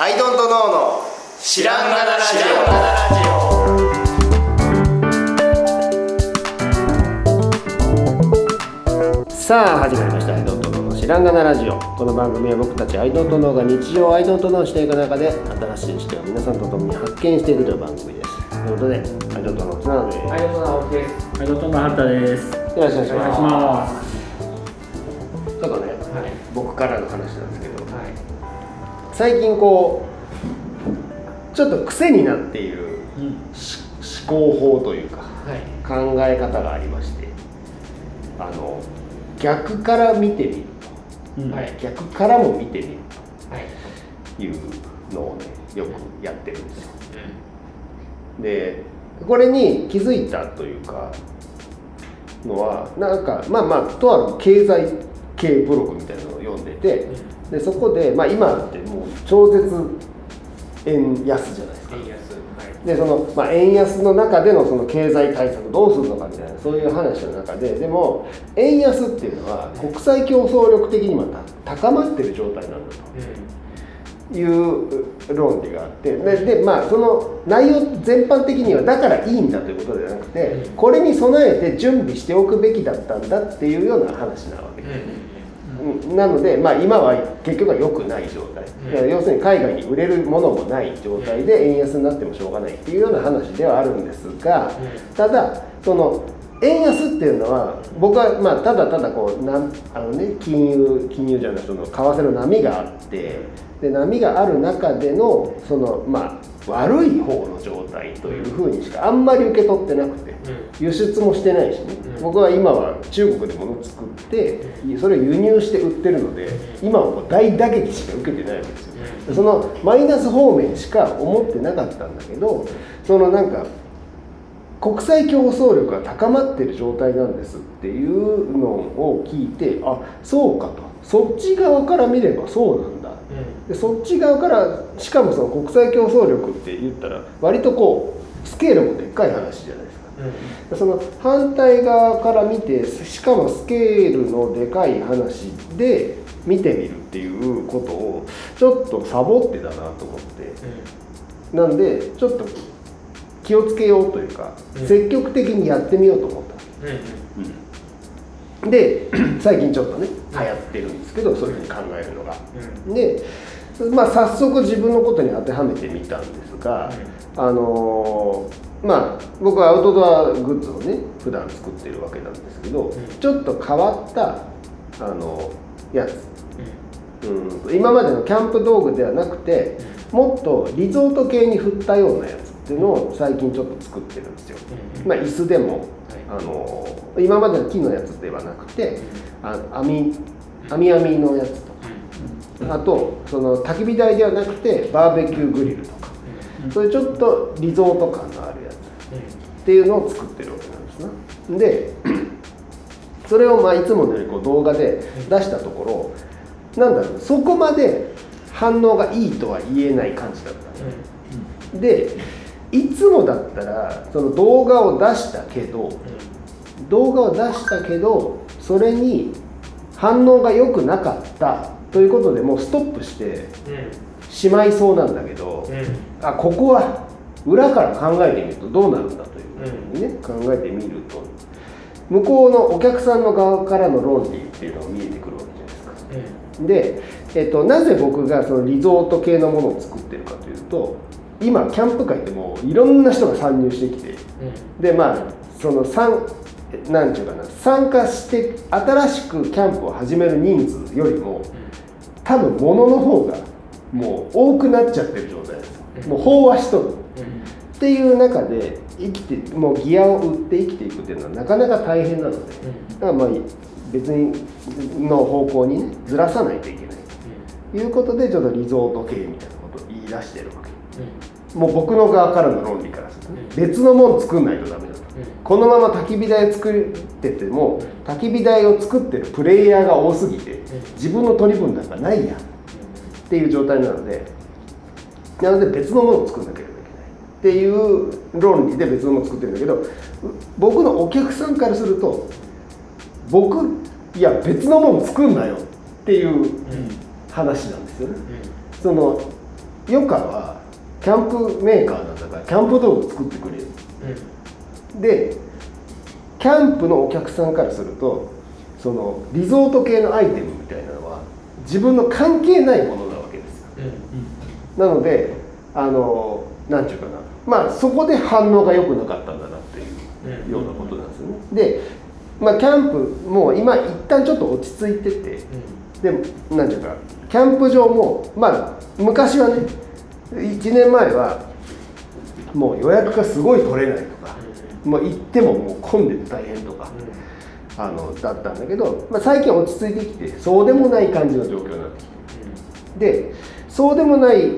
アイドントノーの知らんがなラジさあ始まりましたアイドントノーの知らんがなラジオこの番組は僕たちアイドントノーが日常をアイドントノーしていく中で新しい視点を皆さんと共に発見していくという番組ですということでアイドントノーつなのではい、どうも青木です。はい、ドトンのハンタです。よろしくお願いします。最近こうちょっと癖になっている思考法というかはい。考え方がありましてあの逆から見てみるうん。はい逆からも見てみるはい。というのをねよくやってるんですよでこれに気づいたというかのはなんかまあまあとある経済系ブログみたいなのを読んでてでそこで、まあ、今ってもう超絶円安じゃないですか円安。はい。でその、まあ、円安の中でのその経済対策どうするのかみたいなそういう話の中ででも円安っていうのは国際競争力的にもた高まってる状態なんだという論理があってででまあその内容全般的にはだからいいんだということではなくてうんこれに備えて準備しておくべきだったんだっていうような話なわけうん。です。うんなので、まあ、今は結局は良くない状態、うん。要するに海外に売れるものもない状態で円安になってもしょうがないっていうような話ではあるんですが、うん。ただその円安っていうのは僕はまあただただこうなんあの、ね、金融金融じゃないその為替の波があってで波がある中でのその、まあ、悪い方の状態というふうにしかあんまり受け取ってなくて。輸出もしてないしね、うん。僕は今は中国で物を作ってそれを輸入して売ってるので今はもう大打撃しか受けてないわけですよ。うん。そのマイナス方面しか思ってなかったんだけどそのなんか国際競争力が高まってる状態なんですっていうのを聞いてあそうかと。そっち側から見ればそうなんだでそっち側からしかもその国際競争力って言ったら割とこうスケールもでっかい話じゃないですか。その反対側から見てしかもスケールのでかい話で見てみるっていうことをちょっとサボってたなと思って。なんでちょっと気をつけようというか、うん。積極的にやってみようと思った、で 最近ちょっとね流行ってるんですけどそういうふうに考えるのが。で、まあ、早速自分のことに当てはめてみたんですが、あのーまあ僕はアウトドアグッズをね普段作ってるわけなんですけど、ん。ちょっと変わったあのやつ。うん。今までのキャンプ道具ではなくてもっとリゾート系に振ったようなやつっていうのを最近ちょっと作ってるんですよ、まあ、椅子でも、あのー今までの木のやつではなくてあ網網網のやつとか。あとその焚き火台ではなくてバーベキューグリルとか。そういうちょっとリゾート感のあるやつ。っていうのを作ってるわけなんですな。でそれをまあいつものよりこう動画で出したところなんだろうそこまで反応がいいとは言えない感じだった。でいつもだったらその動画を出したけど動画を出したけどそれに反応が良くなかったということでもうストップしてしまいそうなんだけど、あここは裏から考えてみるとどうなるんだというふうにね、考えてみると。向こうのお客さんの側からの論理っていうのが見えてくるわけじゃないですか。で、えっと、なぜ僕がそのリゾート系のものを作ってるかというと今キャンプ界ってもういろんな人が参入してきてでまあその参なんていうかな参加して新しくキャンプを始める人数よりも多分物の方がもう多くなっちゃってる状態です。もう飽和しとる。っていう中で生きてもうギアを売って生きていくっていうのはなかなか大変なのでだからまあ別にの方向にねずらさないといけない。ということでちょっとリゾート系みたいなことを言い出してるわけもう僕の側からの論理からするとね別のもの作んないとダメだと。このまま焚き火台作ってても焚き火台を作ってるプレイヤーが多すぎて自分の取り分なんかないやん。っていう状態なのでなので別のものを作んなければいけない。っていう論理で別のものを作ってるんだけど僕のお客さんからすると僕いや別のもの作んなよっていう話なんですよね。その余暇はキャンプメーカーなんだからキャンプ道具作ってくれる、うん、でキャンプのお客さんからするとそのリゾート系のアイテムみたいなのは自分の関係ないものなわけですよ、うん、なのであの何て言うかな。まあそこで反応が良くなかったんだなっていうようなことなんですよね、で、まあ、キャンプもう今一旦ちょっと落ち着いてて、で何て言うかキャンプ場もまあ昔はね1年前はもう予約がすごい取れないとか、もう行ってももう混んでて大変とか、あのだったんだけど、まあ、最近落ち着いてきてそうでもない感じの状況になってきて、でそうでもない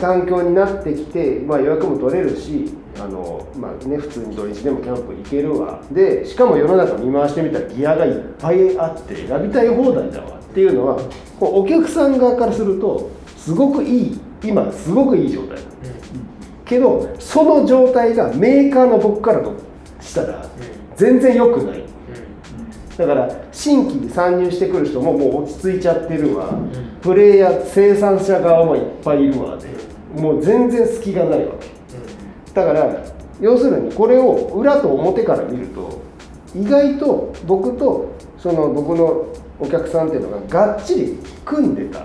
環境になってきて、まあ、予約も取れるしあの、まあね、普通に土日でもキャンプ行けるわ。でしかも世の中見回してみたらギアがいっぱいあって選びたい放題だわっていうのはお客さん側からするとすごくいい今すごくいい状態、うん、けどその状態がメーカーの僕からとしたら全然良くない、だから新規で参入してくる人ももう落ち着いちゃってるわ、プレイヤー生産者側もいっぱいいるわで、もう全然隙がないわけ、だから要するにこれを裏と表から見ると意外と僕とその僕のお客さんっていうのががっちり組んでた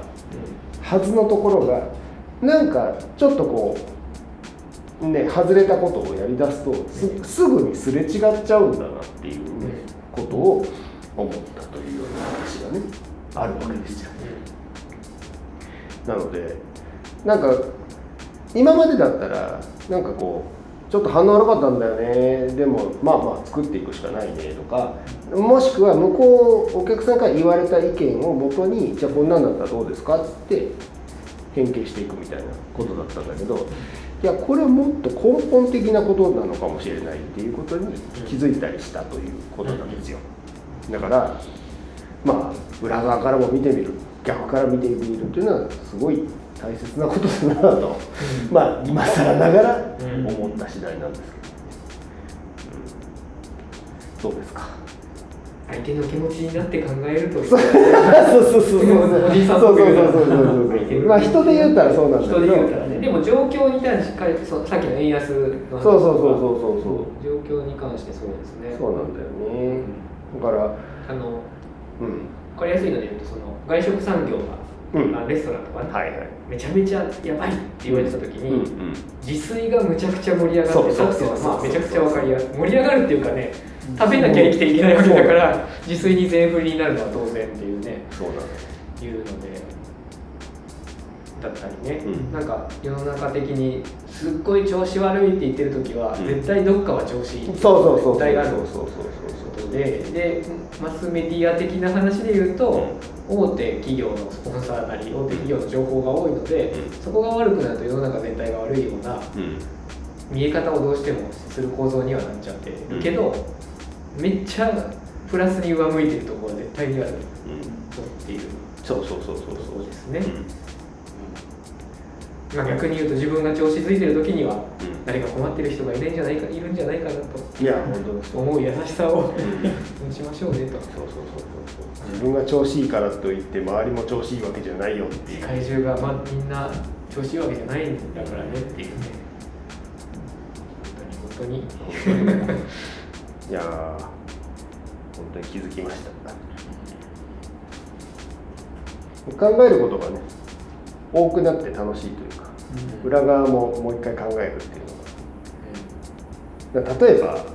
はずのところがなんかちょっとこうね外れたことをやりだすとすぐにすれ違っちゃうんだなっていうことを思ったというような話がねあるわけですよ。なのでなんか今までだったらなんかこうちょっと反応悪かったんだよね。でもまあまあ作っていくしかないねとかもしくは向こうお客さんから言われた意見をもとにじゃあこんなんだったらどうですかって変形していくみたいなことだったんだけどいやこれはもっと根本的なことなのかもしれないっていうことに気づいたりしたということなんですよ。だからまあ裏側からも見てみる逆から見てみるっていうのはすごい大切なことだなと、うん、まあ今更ながら思った次第なんですけど、うん、どうですか？相手の気持ちになって考えると。そう。そうそうそうおじさんそうそうそうそうそうまあ人で言ったらそうなんだけど人で言うたらねでも状況に対してそうさっきの円安のそうそうそうそうそう状況に関してそうですねそうなんだよねだからあの、うん、分かりやすいので言うとその外食産業がうん、レストランとかね、はいはい、めちゃめちゃやばいって言われた時に、自炊がむちゃくちゃ盛り上がってさってはまあめちゃくちゃ分かりやすい。盛り上がるっていうかね食べなきゃ生きていけないわけだから自炊に全振りになるのは当然っていうね。そうだね。いうのでだったりね、うん、なんか世の中的にすっごい調子悪いって言ってる時は、絶対どっかは調子いいってそうそうそう絶対があることででマスメディア的な話で言うと、大手企業のスポンサーなり大手企業の情報が多いので、そこが悪くなると世の中全体が悪いような、見え方をどうしてもする構造にはなっちゃってる。けど、めっちゃプラスに上向いてるところは絶対にあるっていうそうそうそうそうそう。ですね、まあ、逆に言うと自分が調子づいてる時には誰か困ってる人がいるんじゃないかいるんじゃないかなと。いや本当思う優しさを持ちましょうねと。そうそうそうそう自分が調子いいからといって周りも調子いいわけじゃないよっていう。世界中が、まあ、みんな調子いいわけじゃないんだからねっていうね。本当に本当に。いや本当に気づきました。考えることがね多くなって楽しいというか、うん、裏側ももう一回考えるっていうのが、うん、例えば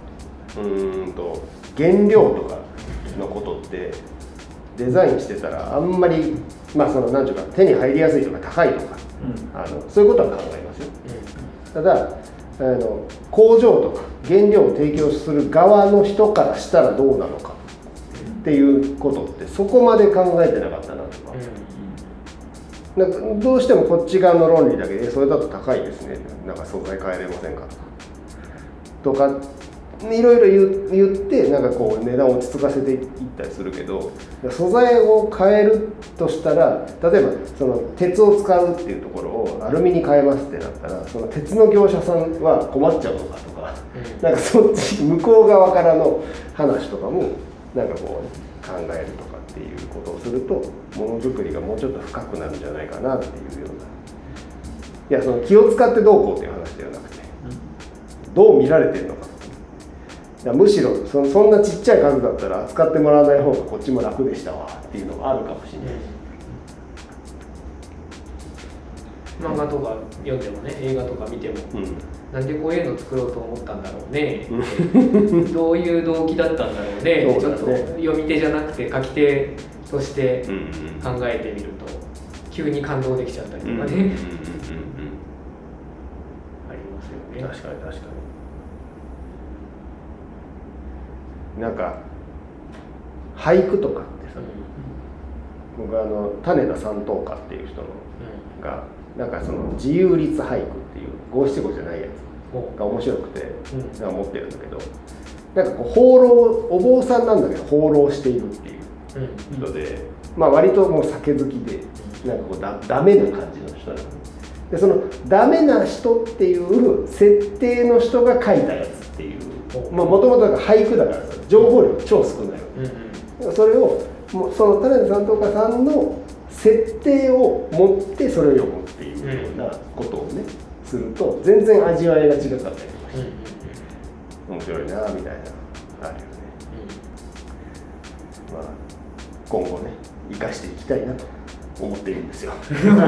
うんと原料とかのことってデザインしてたらあんまりまあその何ていうか手に入りやすいとか高いとか、うん、あのそういうことは考えますよ、ただあの工場とか原料を提供する側の人からしたらどうなのかっていうことってそこまで考えてなかったななんかどうしてもこっち側の論理だけでそれだと高いですね。なんか素材変えれませんかとか。いろいろ言ってなんかこう値段を落ち着かせていったりするけど素材を変えるとしたら例えばその鉄を使うっていうところをアルミに変えますってなったらその鉄の業者さんは困っちゃうのかとか、うん、なんかそっち向こう側からの話とかもなんかこう考えるとか。っていうことをするとものづくりがもうちょっと深くなるんじゃないかなっていうような。いやその気を使ってどうこうっていう話ではなくてどう見られてるのかいやむしろそのそんなちっちゃい数だったら扱ってもらわない方がこっちも楽でしたわっていうのがあるかもしれない。漫画とか読んでもね映画とか見ても、うんなんでこういうの作ろうと思ったんだろうね。どういう動機だったんだろうね。ってちょっと読み手じゃなくて書き手として考えてみると急に感動できちゃったりとかね、うんうんうんうんありますよね。確かに確かに。なんか俳句とかっ僕あの種田三等家っていう人のがなんかその自由律俳句っていう五七五じゃないやつが面白くて、うん。持ってるんだけどなんかこう放浪お坊さんなんだけど放浪しているっていううん。人で、まあ割ともう酒好きでなんかこうだダメな感じの人なの。でそのダメな人っていう設定の人が書いたやつっていう。まあもともと俳句だからさ情報量超少ないわうんうん。それをその種田さんとかさんの設定を持ってそれを読むっていうようなことをねすると全然味わいが違かったりとかうん。して面白いなみたいなあるよね。まあ今後ね生かしていきたいなと思っているんですよ。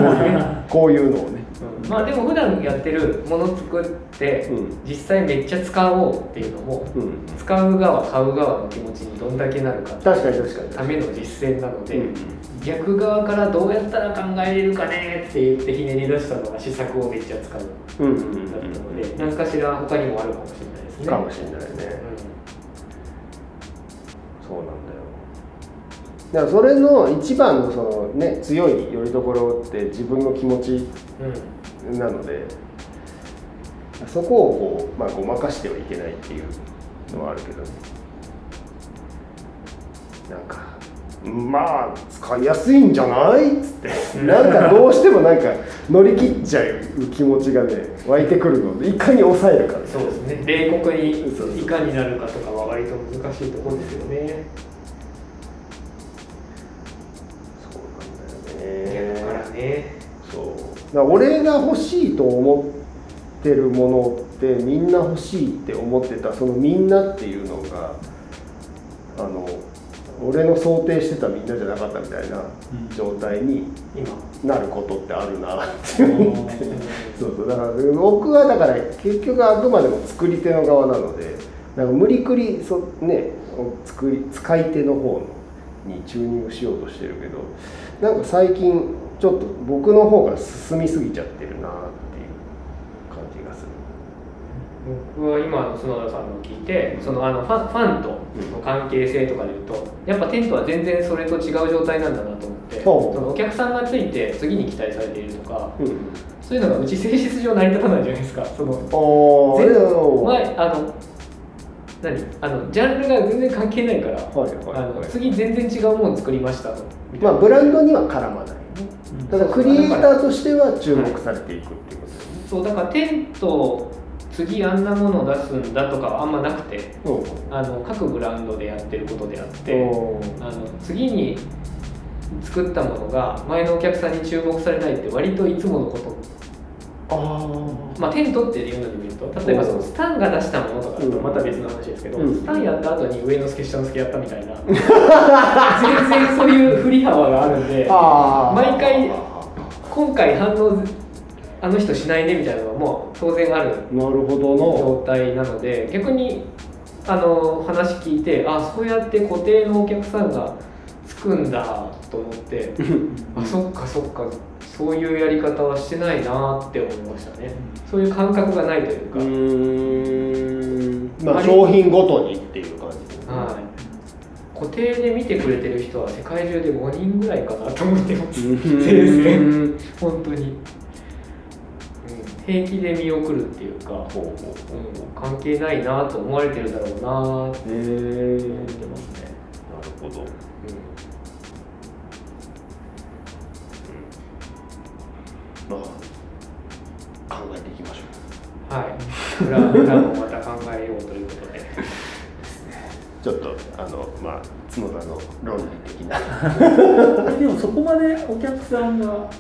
こういうのをね。うん。まあでも普段やってるもの作って、うん。実際めっちゃ使おうっていうのも、うん。使う側買う側の気持ちにどんだけなるか確かに確かに。ための実践なので、うん逆側からどうやったら考えれるかねって言ってひねり出したのが試作をめっちゃ使う。だったので、何かしら他にもあるかもしれないですね。かもしれないね。そうなんだからそれの一番のそのね強いよりどころって自分の気持ちうん。うんなのでそこをこう、まあ、ごまかしてはいけないっていうのはあるけどねなんかまあ使いやすいんじゃない？っつって。なんかどうしてもなんか乗り切っちゃう気持ちがね湧いてくるの。でいかに抑えるか。そうですね。冷酷にいかになるかとかは割と難しいところですよねね。そう。だ俺が欲しいと思ってるものってみんな欲しいって思ってたそのみんなっていうのがあの俺の想定してたみんなじゃなかったみたいな状態に今。なることってあるなって思って。そうそう。だから僕はだから結局あくまでも作り手の側なのでなんか無理くりそ、ね、作り使い手の方にチューニングしようとしてるけどなんか最近ちょっと僕の方が進みすぎちゃってるなっていう感じがする。僕は今の角田さんの聞いてそのあのファンファンとの関係性とかでいうとやっぱテントは全然それと違う状態なんだなと思ってそのお客さんがついて次に期待されているとかうん。そういうのがうち性質上成り立たないじゃないですか。その前あの何？あのジャンルが全然関係ないから、はいはいあのはい次全然違うもの作りましたと。まあブランドには絡まない。ねただクリエイターとしては注目されていくっていうことですね、そうだからテント次あんなものを出すんだとかはあんまなくてあの各ブランドでやってることであっておあの次に作ったものが前のお客さんに注目されないって割といつものことあまあ、テントっていうので見ると例えばそのスタンが出したものとかだとまた別の話ですけど、うん。スタンやった後に上の助下の助やったみたいな 全然そういう振り幅があるんで毎回今回反応あの人しないねみたいなのはもう当然あるなるほどの。状態なので逆にあの話聞いてあそうやって固定のお客さんがつくんだと思ってあそっかそっか。そういうやり方はしてないなって思いましたね。そういう感覚がないというか、まあ商品ごとにっていう感じですね。はい、固定で見てくれてる人は世界中で5人ぐらいかなと思ってます。う全ー然ん。本当に、うん、平気で見送るっていうか、ほうほう関係ないなと思われてるだろうなって思ってますね、なるほど裏裏もまた考えようということで。ちょっとあのまあ角田の論理的な。えでもそこまでお客さんが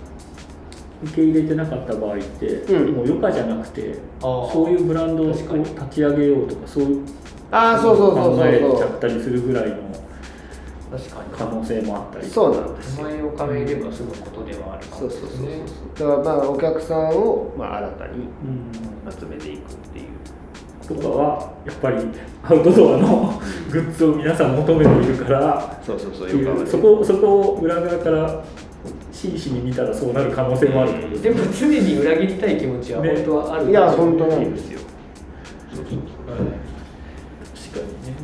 受け入れてなかった場合って、うん。もう余暇じゃなくてそういうブランドを立ち上げようとかそういうああそうそうそう考えちそうゃったりするぐらいの。確か可能性もあったりそうなんですよ。名前を変えれば済むことではあるかそうそうそうもしれないそう。だからまあお客さんをまあ新たにうん。集めていくっていう。とかはやっぱりアウトドアのグッズを皆さん求めているからそうそうそう。そこそこを裏側から真摯に見たらそうなる可能性もあるってこと。でも常に裏切りたい気持ちはね本当はあるい。や本当なんですよ。確かにね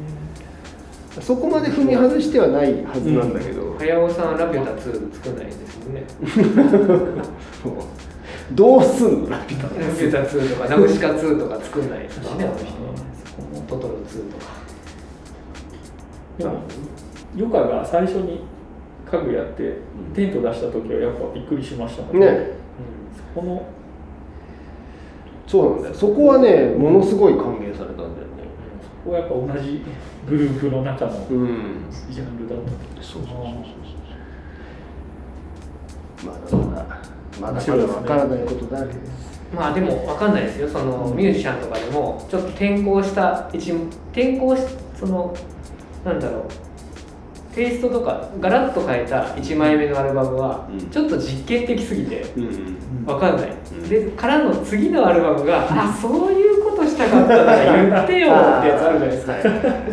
そこまで踏み外してはないはずなんだけど、早尾さんラピュタ2作んないですもんね。どうすんのラピュタラピュタ2とかナウシカ2とか作んないですしねあの人。はトトロ2とかでも余暇が最初に家具やってテント出した時はやっぱびっくりしましたもんね。そこのそうなんだよ。そこはねものすごい歓迎こはやっぱ同じグループの中のうん。ジャンルだった。そうそうそうそう。まだまだまだまだわからないことだらけです。まあでも分かんないですよ。そのミュージシャンとかでもちょっと転校した一転校しそのなんだろう。テイストとかガラッと変えた1枚目のアルバムはうん。ちょっと実験的すぎてうん分かんない、ん。でからの次のアルバムが、あそういうことしたかったなら言ってよってやつあるじゃないですか。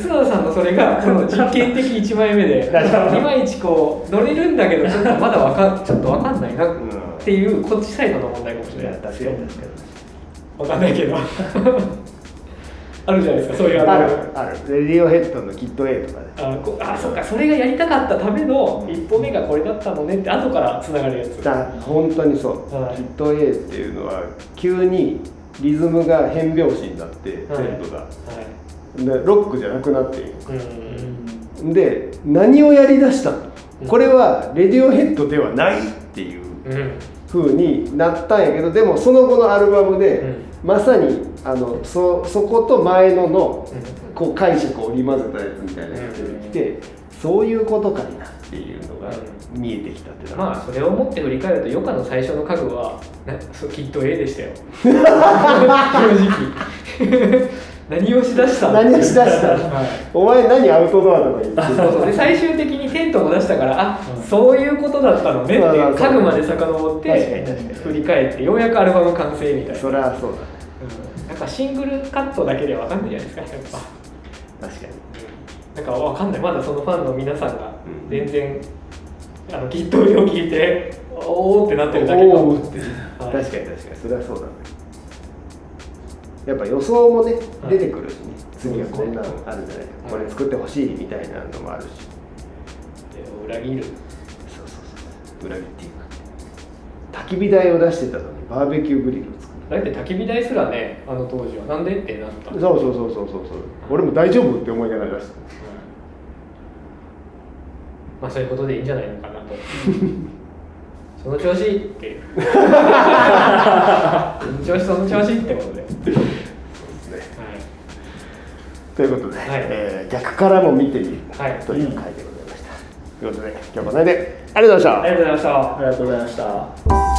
角田さんのそれがその実験的1枚目でい。まいちこう乗れるんだけどちょっとまだわかちょっと分かんないなっていうこっちサイドの問題かもしれない確かに確かに分かんないけど。あるじゃないですかそういうある。ある。レディオヘッドのキット A とかであこあそっかそれがやりたかったための一歩目がこれだったのねって後からつながるやつ。だ本当にそう、はい。キット A っていうのは急にリズムが変拍子になってテンはいトが、はい。でロックじゃなくなっているうん。で何をやりだした？のうん。これはレディオヘッドではないっていううん。風になったんやけどでもその後のアルバムで、うん。まさにあのそそこと前ののこう解釈を織り交ぜたやつみたいなやつが出てきて、そういうことかいなっていうのが見えてきたっていうのは。まあそれを持って振り返ると余暇の最初の家具はなそうきっと A でしたよ。正直。何をしだしたの何をしだした？のはい。お前何アウトドアとか言って。そうそう。で最終的にテントも出したからあ、そういうことだったのねって家具まで遡って振り返ってようやくアルバム完成みたいな。そりゃそうだ。うん。なんかシングルカットだけでわかんないじゃないですかやっぱ。確かに。なんかわかんない。まだそのファンの皆さんがうん。全然、あのきっとを聞いておおってなってるだけかも。はい。確かに確かに。それはそうだね。やっぱ予想もねはい。出てくるしね。次はこんなのあるんじゃないか。これ作ってほしいみたいなのもあるし。で裏切る。そうそうそう裏切っていく。焚き火台を出してたのにバーベキューグリルを作る。だって焚き火台すらねあの当時は。なんでってなった。そうそうそうそうそう。そう俺も大丈夫って思いながら出したまあそういうことでいいんじゃないのかなと。その調子っていう。その調子その調子ってことで、はい、そうですね。ということで、はい。えー逆からも見てみるはい。という回でございました、ということで今日もこの辺で。ありがとうございました。ありがとうございました。ありがとうございました